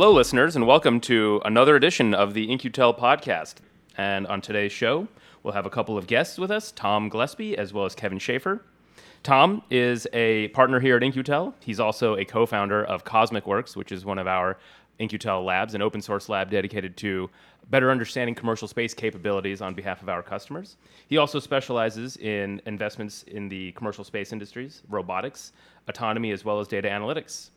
Hello, listeners, and welcome to another edition of the In-Q-Tel podcast. And on today's show, we'll have a couple of guests with us Tom Gillespie as well as Kevin Schaefer. Tom is a partner here at In-Q-Tel. He's also a co founder of CosmiQ Works, which is one of our In-Q-Tel labs, an open source lab dedicated to better understanding commercial space capabilities on behalf of our customers. He also specializes in investments in the commercial space industries, robotics, autonomy, as well as data analytics.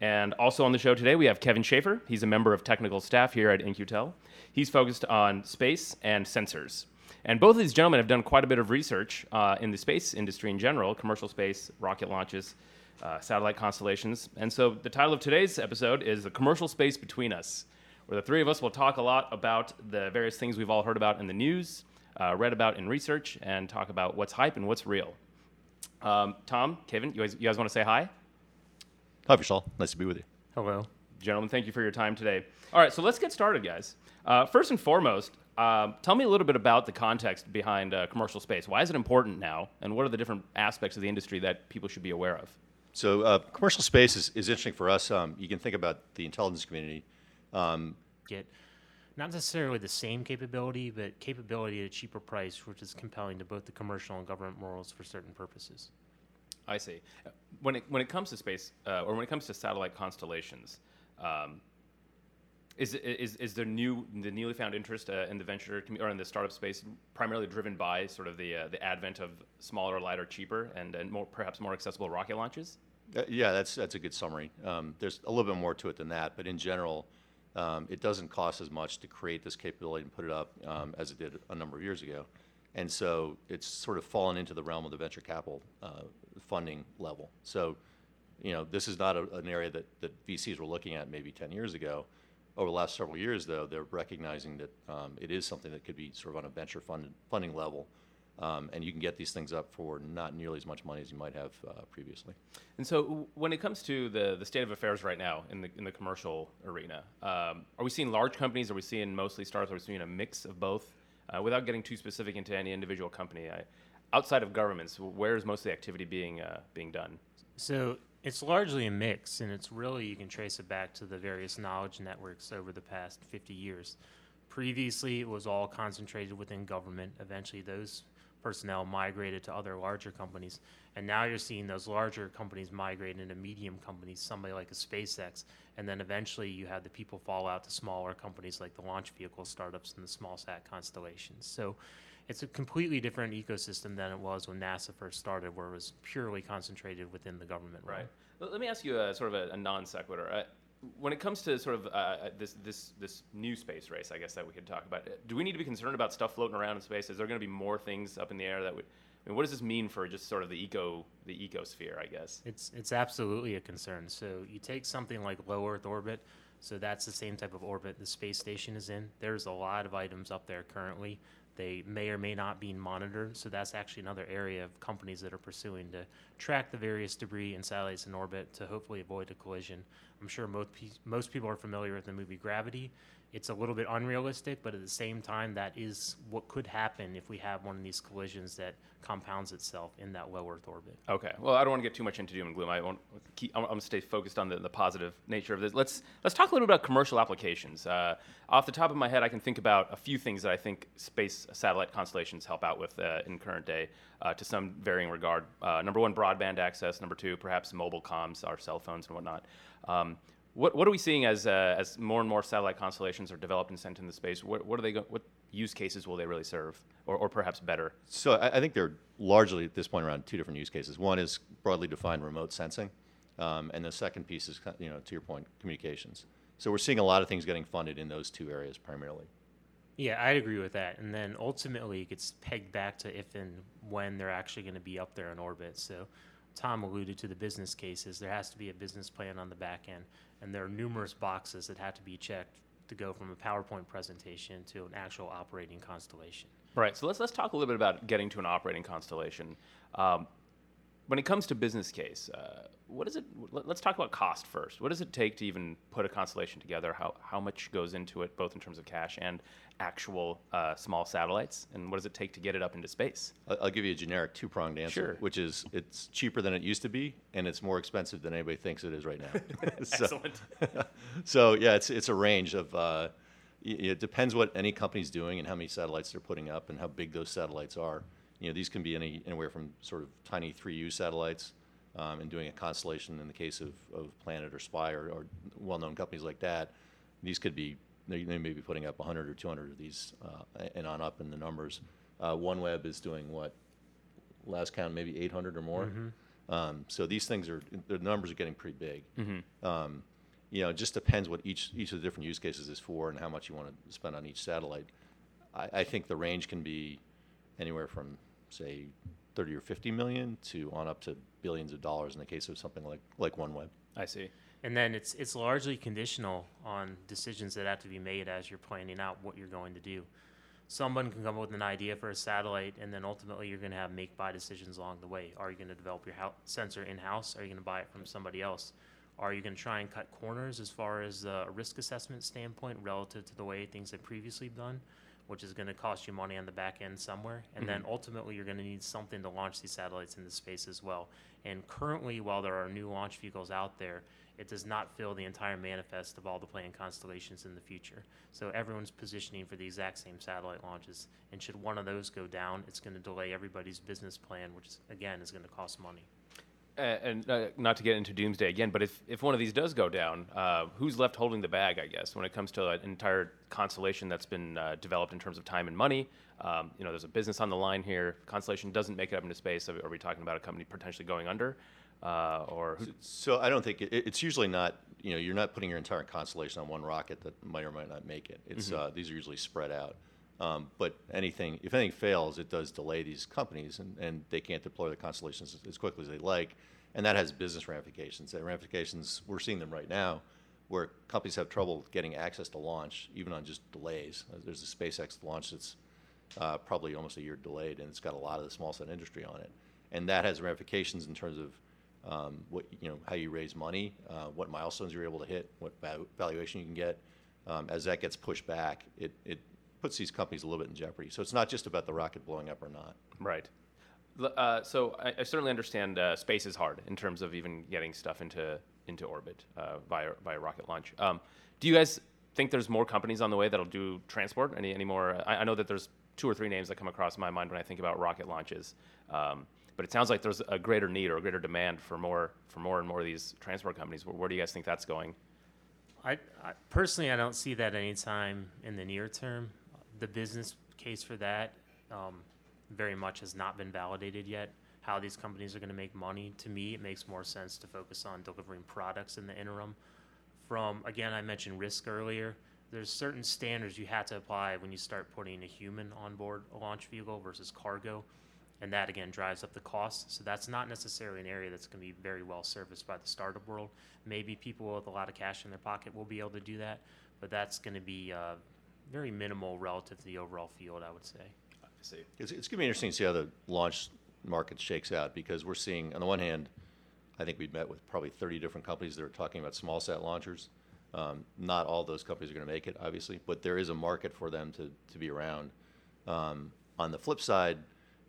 And also on the show today, we have Kevin Schaefer. He's a member of technical staff here at In-Q-Tel. He's focused on space and sensors. And both of these gentlemen have done quite a bit of research uh, in the space industry in general, commercial space, rocket launches, uh, satellite constellations. And so the title of today's episode is The Commercial Space Between Us, where the three of us will talk a lot about the various things we've all heard about in the news, uh, read about in research, and talk about what's hype and what's real. Um, Tom, Kevin, you guys, you guys want to say hi? Hi, Vishal. Nice to be with you. Hello. Gentlemen, thank you for your time today. All right, so let's get started, guys. Uh, first and foremost, um, tell me a little bit about the context behind uh, commercial space. Why is it important now, and what are the different aspects of the industry that people should be aware of? So, uh, commercial space is, is interesting for us. Um, you can think about the intelligence community. Um, Get not necessarily the same capability, but capability at a cheaper price, which is compelling to both the commercial and government morals for certain purposes. I see. When it when it comes to space, uh, or when it comes to satellite constellations, um, is, is is the new the newly found interest uh, in the venture or in the startup space primarily driven by sort of the uh, the advent of smaller, lighter, cheaper, and, and more perhaps more accessible rocket launches? uh, yeah, that's that's a good summary. Um, there's a little bit more to it than that, but in general, um, it doesn't cost as much to create this capability and put it up um, as it did a number of years ago, and so it's sort of fallen into the realm of the venture capital uh, funding level. So, you know, this is not a, an area that, that VCs were looking at maybe 10 years ago. Over the last several years, though, they're recognizing that um, it is something that could be sort of on a venture funded, funding level, um, and you can get these things up for not nearly as much money as you might have uh, previously. And so, when it comes to the, the state of affairs right now in the in the commercial arena, um, are we seeing large companies? Are we seeing mostly startups? Are we seeing a mix of both? Uh, without getting too specific into any individual company, I, outside of governments, where is most of the activity being uh, being done? So it's largely a mix, and it's really you can trace it back to the various knowledge networks over the past 50 years. Previously, it was all concentrated within government. Eventually, those personnel migrated to other larger companies, and now you're seeing those larger companies migrate into medium companies, somebody like a SpaceX, and then eventually you have the people fall out to smaller companies like the launch vehicle startups and the small sat constellations. So it's a completely different ecosystem than it was when NASA first started, where it was purely concentrated within the government. Right. Let me ask you a sort of a, a non sequitur. Uh, when it comes to sort of uh, this this this new space race, I guess that we could talk about. Do we need to be concerned about stuff floating around in space? Is there going to be more things up in the air that would? I mean, what does this mean for just sort of the eco the ecosphere? I guess. It's it's absolutely a concern. So you take something like low Earth orbit. So that's the same type of orbit the space station is in. There's a lot of items up there currently. They may or may not be monitored. So that's actually another area of companies that are pursuing to track the various debris and satellites in orbit to hopefully avoid a collision. I'm sure most most people are familiar with the movie Gravity. It's a little bit unrealistic, but at the same time, that is what could happen if we have one of these collisions that compounds itself in that low Earth orbit. Okay. Well, I don't want to get too much into doom and gloom. I want keep, I'm, I'm going to stay focused on the, the positive nature of this. Let's let's talk a little bit about commercial applications. Uh, off the top of my head, I can think about a few things that I think space satellite constellations help out with uh, in current day, uh, to some varying regard. Uh, number one, broadband access. Number two, perhaps mobile comms, our cell phones and whatnot. Um, what, what are we seeing as, uh, as more and more satellite constellations are developed and sent into space? What, what are they? Go- what use cases will they really serve, or, or perhaps better? So I, I think they're largely at this point around two different use cases. One is broadly defined remote sensing, um, and the second piece is, you know, to your point, communications. So we're seeing a lot of things getting funded in those two areas primarily. Yeah, I'd agree with that. And then ultimately, it gets pegged back to if and when they're actually going to be up there in orbit. So Tom alluded to the business cases. There has to be a business plan on the back end, and there are numerous boxes that have to be checked to go from a PowerPoint presentation to an actual operating constellation. Right. So let's let's talk a little bit about getting to an operating constellation. Um, when it comes to business case, uh, what is it? let- Let's talk about cost first. What does it take to even put a constellation together? How how much goes into it, both in terms of cash and actual uh, small satellites? And what does it take to get it up into space? I'll, give you a generic two-pronged answer, Sure. which is it's cheaper than it used to be, and it's more expensive than anybody thinks it is right now. So- Excellent. so yeah, it's it's a range of. Uh, it depends what any company's doing and how many satellites they're putting up and how big those satellites are. You know, these can be any anywhere from sort of tiny 3U satellites um, and doing a constellation in the case of, of Planet or Spire or, or well-known companies like that. These could be they, they may be putting up 100 or 200 of these uh, and on up in the numbers. Uh, OneWeb is doing what last count maybe 800 or more. Um, so these things are the numbers are getting pretty big. Um, you know, it just depends what each each of the different use cases is for and how much you want to spend on each satellite. I, I think the range can be anywhere from say 30 or 50 million to on up to billions of dollars in the case of something like like OneWeb. I see. And then it's it's largely conditional on decisions that have to be made as you're planning out what you're going to do. Someone can come up with an idea for a satellite, and then ultimately you're going to have make buy decisions along the way. Are you going to develop your sensor in house? Are you going to buy it from somebody else? Are you going to try and cut corners as far as a risk assessment standpoint relative to the way things have previously been done, which is going to cost you money on the back end somewhere? And then mm-hmm. ultimately you're going to need something to launch these satellites into space as well. And currently, while there are new launch vehicles out there, it does not fill the entire manifest of all the planned constellations in the future. So everyone's positioning for the exact same satellite launches. And should one of those go down, it's going to delay everybody's business plan, which is, again is going to cost money. And uh, not to get into doomsday again, but if, if one of these does go down, uh, who's left holding the bag? I guess when it comes to an entire constellation that's been uh, developed in terms of time and money, um, you know, there's a business on the line here. Constellation doesn't make it up into space. Are we talking about a company potentially going under, uh, or who, So I don't think it, it's usually not. You know, you're not putting your entire constellation on one rocket that might or might not make it. It's uh, these are usually spread out. Um, but anything, if anything fails, it does delay these companies, and, and they can't deploy the constellations as, quickly as they like, and that has business ramifications. That ramifications we're seeing them right now, where companies have trouble getting access to launch, even on just delays. Uh, There's a SpaceX launch that's uh, probably almost a year delayed, and it's got a lot of the small sat industry on it, and that has ramifications in terms of um, what you know, how you raise money, uh, what milestones you're able to hit, what valuation you can get. Um, as that gets pushed back, it, it puts these companies a little bit in jeopardy. So it's not just about the rocket blowing up or not. right? Uh, so I, I certainly understand uh, space is hard in terms of even getting stuff into into orbit uh, via via rocket launch. Um, do you guys think there's more companies on the way that'll do transport? Any any more? I, I know that there's two or three names that come across my mind when I think about rocket launches. Um, but it sounds like there's a greater need or a greater demand for more for more and more of these transport companies. Where, where do you guys think that's going? I, I personally, I don't see that anytime in the near term. The business case for that um, very much has not been validated yet. How these companies are going to make money, to me, it makes more sense to focus on delivering products in the interim. From again, I mentioned risk earlier. There's certain standards you have to apply when you start putting a human on board a launch vehicle versus cargo and that again drives up the cost. So that's not necessarily an area that's going to be very well serviced by the startup world. Maybe people with a lot of cash in their pocket will be able to do that, but that's going to be uh, very minimal relative to the overall field, I would say. I see. It's, it's going to be interesting to see how the launch market shakes out because we're seeing, on the one hand, I think we've met with probably 30 different companies that are talking about small sat launchers. Um, not all those companies are going to make it, obviously, but there is a market for them to, to be around. Um, on the flip side,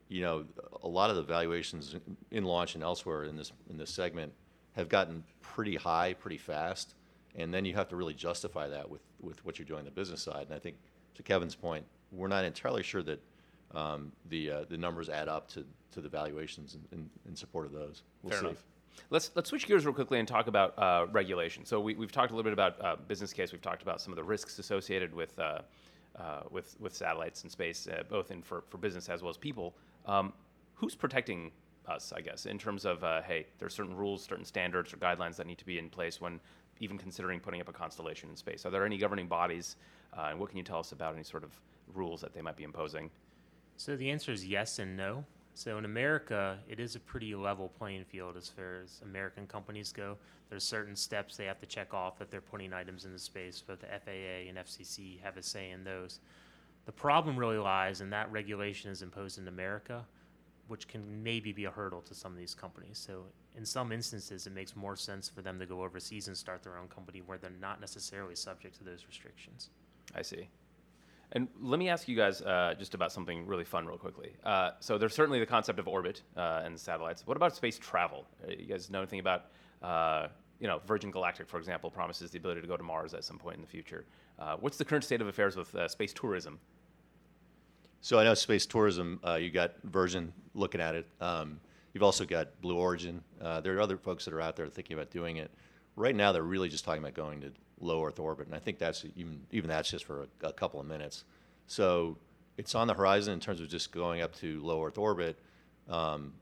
you know, a lot of the valuations in launch and elsewhere in this in this segment have gotten pretty high pretty fast, and then you have to really justify that with with what you're doing on the business side. And I think, to Kevin's point, we're not entirely sure that um, the uh, the numbers add up to, to the valuations in, in, in support of those. We'll Fair see. enough. Let's let's switch gears real quickly and talk about uh, regulation. So we, we've talked a little bit about uh, business case. We've talked about some of the risks associated with uh, uh, with with satellites and space, uh, both in for, for business as well as people. Um, who's protecting us? I guess in terms of uh, hey, there's certain rules, certain standards or guidelines that need to be in place when even considering putting up a constellation in space. Are there any governing bodies, uh, and what can you tell us about any sort of rules that they might be imposing? So the answer is yes and no. So in America, it is a pretty level playing field as far as American companies go. There's certain steps they have to check off that they're putting items into space, but the FAA and FCC have a say in those. The problem really lies, and that regulation is imposed in America, which can maybe be a hurdle to some of these companies. So, in some instances, it makes more sense for them to go overseas and start their own company where they're not necessarily subject to those restrictions. I see. And let me ask you guys uh, just about something really fun, real quickly. Uh, so there's certainly the concept of orbit uh, and satellites. What about space travel? Uh, you guys know anything about, uh, you know, Virgin Galactic, for example, promises the ability to go to Mars at some point in the future. Uh, what's the current state of affairs with space tourism? So I know space tourism. you got Virgin looking at it. Um, you've also got Blue Origin. there are other folks that are out there thinking about doing it. Right now, they're really just talking about going to low Earth orbit, and I think that's even even that's just for a, a, couple of minutes. So it's on the horizon in terms of just going up to low Earth orbit. Um,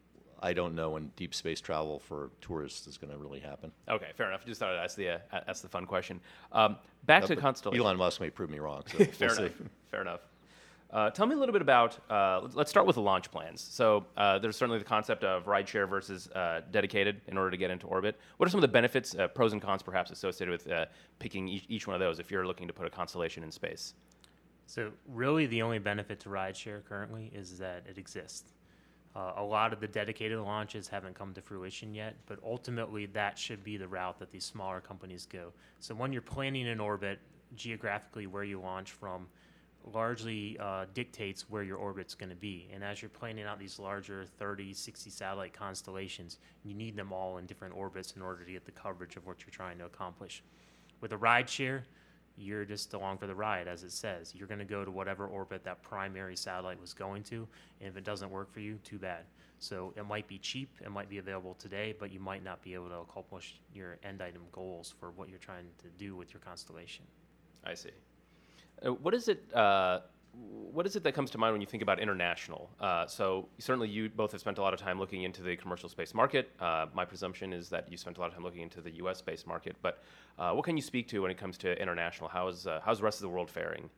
I don't know when deep space travel for tourists is going to really happen. Okay, fair enough. Just thought I'd ask the uh, ask the fun question. Um, back to constellation. Elon Musk may prove me wrong. So fair enough. Fair enough. Uh, tell me a little bit about. Uh, let's start with the launch plans. So uh, there's certainly the concept of rideshare versus uh, dedicated in order to get into orbit. What are some of the benefits, uh, pros and cons, perhaps associated with uh, picking each, each, one of those if you're looking to put a constellation in space? So really, the only benefit to rideshare currently is that it exists. a lot of the dedicated launches haven't come to fruition yet, but ultimately that should be the route that these smaller companies go. So when you're planning an orbit geographically where you launch from largely uh, dictates where your orbit's going to be. And as you're planning out these larger 30, 60 satellite constellations, you need them all in different orbits in order to get the coverage of what you're trying to accomplish. With a ride share, you're just along for the ride, as it says. You're going to go to whatever orbit that primary satellite was going to, and if it doesn't work for you, too bad. So it might be cheap, it might be available today, but you might not be able to accomplish your end item goals for what you're trying to do with your constellation. I see. Uh, what is it? Uh, what is it that comes to mind when you think about international? Uh, so certainly you both have spent a lot of time looking into the commercial space market. Uh, my presumption is that you spent a lot of time looking into the U.S. space market. But uh, what can you speak to when it comes to international? How is uh, how's the rest of the world faring?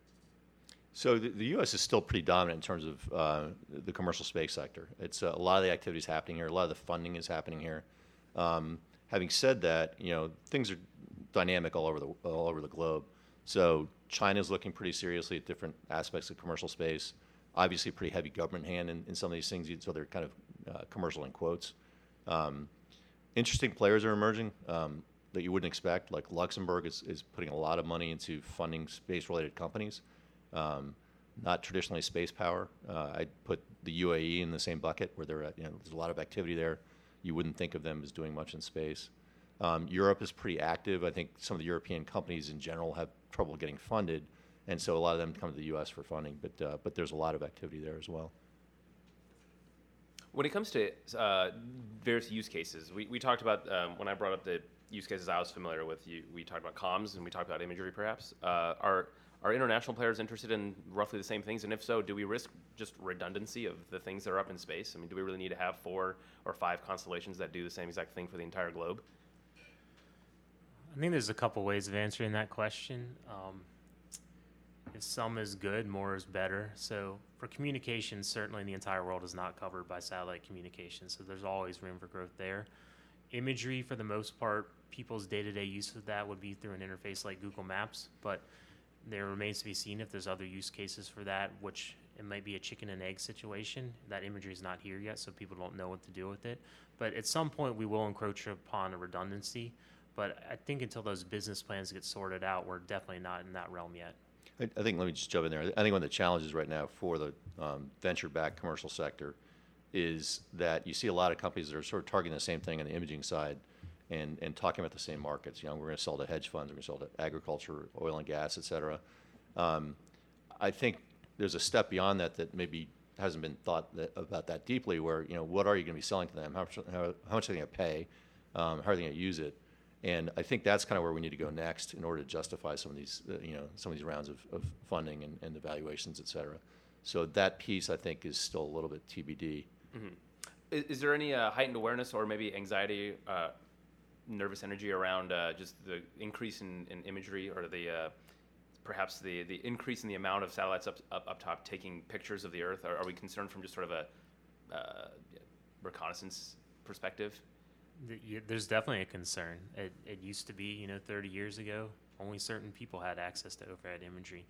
So the, the, U.S. is still pretty dominant in terms of uh, the commercial space sector. It's a lot of the activities happening here. A lot of the funding is happening here. Um, having said that, you know things are dynamic all over the all over the globe. So China's looking pretty seriously at different aspects of commercial space. Obviously, pretty heavy government hand in, in some of these things, so they're kind of uh, commercial in quotes. Um, interesting players are emerging um, that you wouldn't expect. Like Luxembourg is, is putting a lot of money into funding space-related companies. Um, not traditionally space power. Uh, I'd put the UAE in the same bucket where they're at, you know, there's a lot of activity there. You wouldn't think of them as doing much in space. Um, Europe is pretty active. I think some of the European companies in general have trouble getting funded, and so a lot of them come to the U.S. for funding. But uh, but there's a lot of activity there as well. When it comes to uh, various use cases, we, we talked about um, when I brought up the use cases I was familiar with. You, we talked about comms and we talked about imagery, perhaps. Uh, are are international players interested in roughly the same things? And if so, do we risk just redundancy of the things that are up in space? I mean, do we really need to have four or five constellations that do the same exact thing for the entire globe? I think there's a couple ways of answering that question. Um, if some is good, more is better. So for communication, certainly the entire world is not covered by satellite communication, so there's always room for growth there. Imagery, for the most part, people's day-to-day use of that would be through an interface like Google Maps, but there remains to be seen if there's other use cases for that, which it might be a chicken and egg situation. That imagery is not here yet, so people don't know what to do with it. But at some point, we will encroach upon a redundancy. But I think until those business plans get sorted out, we're definitely not in that realm yet. I, I think, let me just jump in there. I think one of the challenges right now for the um, venture backed commercial sector is that you see a lot of companies that are sort of targeting the same thing on the imaging side and, and talking about the same markets. You know, we're going to sell to hedge funds, we're going to sell to agriculture, oil and gas, et cetera. Um, I think there's a step beyond that that maybe hasn't been thought that, about that deeply where, you know, what are you going to be selling to them? How much, how, how much are they going to pay? Um, how are they going to use it? And I think that's kind of where we need to go next in order to justify some of these, uh, you know, some of these rounds of, of funding and, and evaluations, et cetera. So that piece, I think, is still a little bit TBD. Mm-hmm. Is, is, there any uh, heightened awareness or maybe anxiety, uh, nervous energy around uh, just the increase in, in imagery or the uh, perhaps the, the increase in the amount of satellites up, up, up top taking pictures of the Earth? Are, are we concerned from just sort of a uh, reconnaissance perspective? There's definitely a concern. It, it used to be, you know, 30 years ago, only certain people had access to overhead imagery.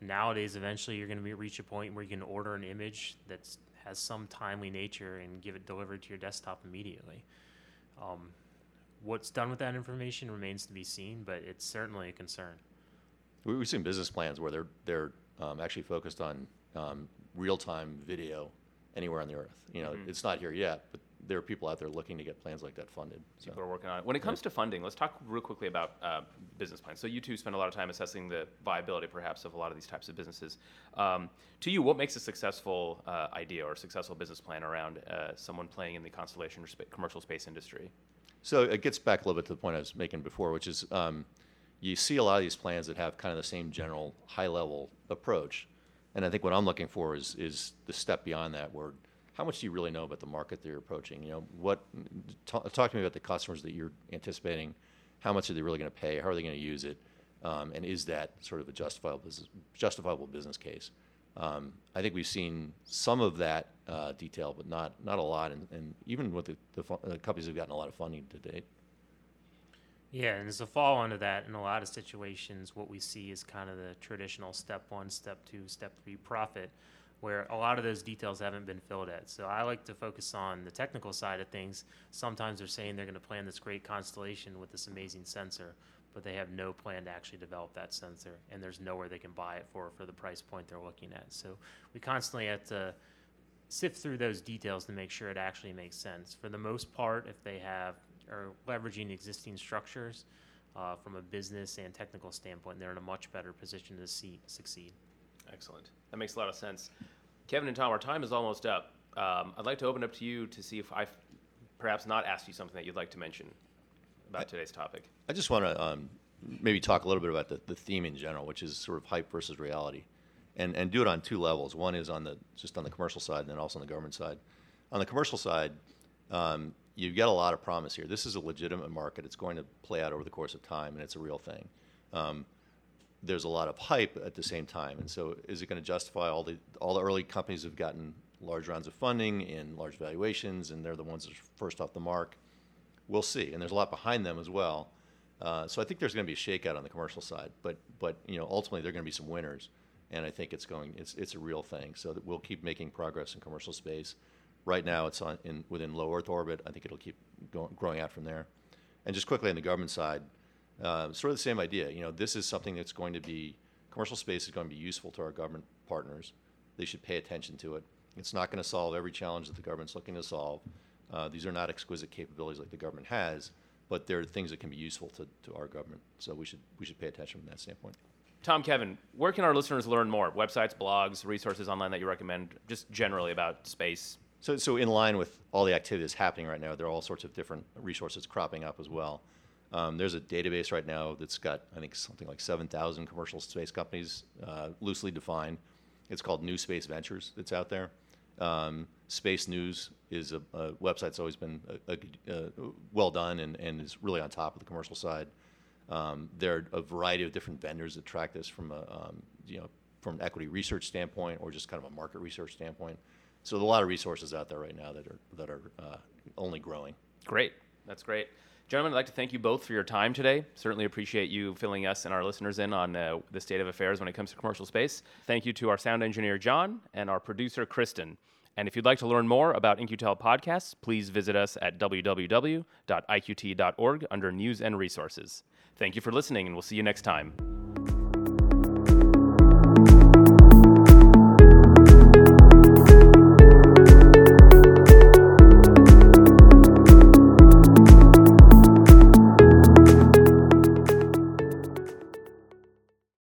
Nowadays, eventually, you're going to reach a point where you can order an image that has some timely nature and give it delivered to your desktop immediately. Um, what's done with that information remains to be seen, but it's certainly a concern. We, we've seen business plans where they're they're um, actually focused on um, real-time video anywhere on the earth. You know, Mhm. it's not here yet, but there are people out there looking to get plans like that funded. So. People are working on it. When it comes to funding, let's talk real quickly about uh, business plans. So you two spend a lot of time assessing the viability, perhaps, of a lot of these types of businesses. Um, to you, what makes a successful uh, idea or a successful business plan around uh, someone playing in the constellation or spa- commercial space industry? So it gets back a little bit to the point I was making before, which is um, you see a lot of these plans that have kind of the same general high level approach. And I think what I'm looking for is, is the step beyond that where how much do you really know about the market that you're approaching? You know, what, talk, talk to me about the customers that you're anticipating. How much are they really going to pay? How are they going to use it? Um, and is that sort of a justifiable business, justifiable business case? Um, I think we've seen some of that uh, detail, but not, not a lot. And, and even with the, the, fu- the companies have gotten a lot of funding to date. Yeah, and as a follow on to that, in a lot of situations, what we see is kind of the traditional step one, step two, step three profit, where a lot of those details haven't been filled at. So I like to focus on the technical side of things. Sometimes they're saying they're going to plan this great constellation with this amazing sensor, but they have no plan to actually develop that sensor, and there's nowhere they can buy it for for the price point they're looking at. So we constantly have to sift through those details to make sure it actually makes sense. For the most part, if they have are leveraging existing structures uh, from a business and technical standpoint, they're in a much better position to see, succeed. Excellent. That makes a lot of sense. Kevin and Tom, our time is almost up. Um, I'd like to open up to you to see if I've perhaps not asked you something that you'd like to mention about today's topic. I just want to um, maybe talk a little bit about the, the theme in general, which is sort of hype versus reality, and and do it on two levels. One is on the just on the commercial side, and then also on the government side. On the commercial side, um, you get a lot of promise here. This is a legitimate market. It's going to play out over the course of time, and it's a real thing. Um, there's a lot of hype at the same time, and so is it going to justify all the all the early companies have gotten large rounds of funding and large valuations, and they're the ones that are first off the mark? We'll see, and there's a lot behind them as well. Uh, so I think there's going to be a shakeout on the commercial side, but but you know ultimately there are going to be some winners, and I think it's going it's it's a real thing. So we'll keep making progress in commercial space. Right now it's on in within low Earth orbit. I think it'll keep going, growing out from there. And just quickly on the government side, uh, sort of the same idea. You know, this is something that's going to be commercial space is going to be useful to our government partners. They should pay attention to it. It's not going to solve every challenge that the government's looking to solve. Uh, these are not exquisite capabilities like the government has, but they're things that can be useful to, to our government. So we should we should pay attention from that standpoint. Tom, Kevin, where can our listeners learn more? Websites, blogs, resources online that you recommend, just generally about space? So, so in line with all the activity that's happening right now, there are all sorts of different resources cropping up as well. Um, there's a database right now that's got, I think, something like 7,000 commercial space companies, uh, loosely defined. It's called New Space Ventures that's out there. Um, space News is a, a website that's always been a, a, uh, well done and, and is really on top of the commercial side. Um, there are a variety of different vendors that track this from a, um, you know, from an equity research standpoint or just kind of a market research standpoint. So there's a lot of resources out there right now that are that are uh, only growing. Great. That's great. Gentlemen, I'd like to thank you both for your time today. Certainly appreciate you filling us and our listeners in on uh, the state of affairs when it comes to commercial space. Thank you to our sound engineer, John, and our producer, Kristen. And if you'd like to learn more about In-Q-Tel podcasts, please visit us at www.iqt.org under News and Resources. Thank you for listening, and we'll see you next time.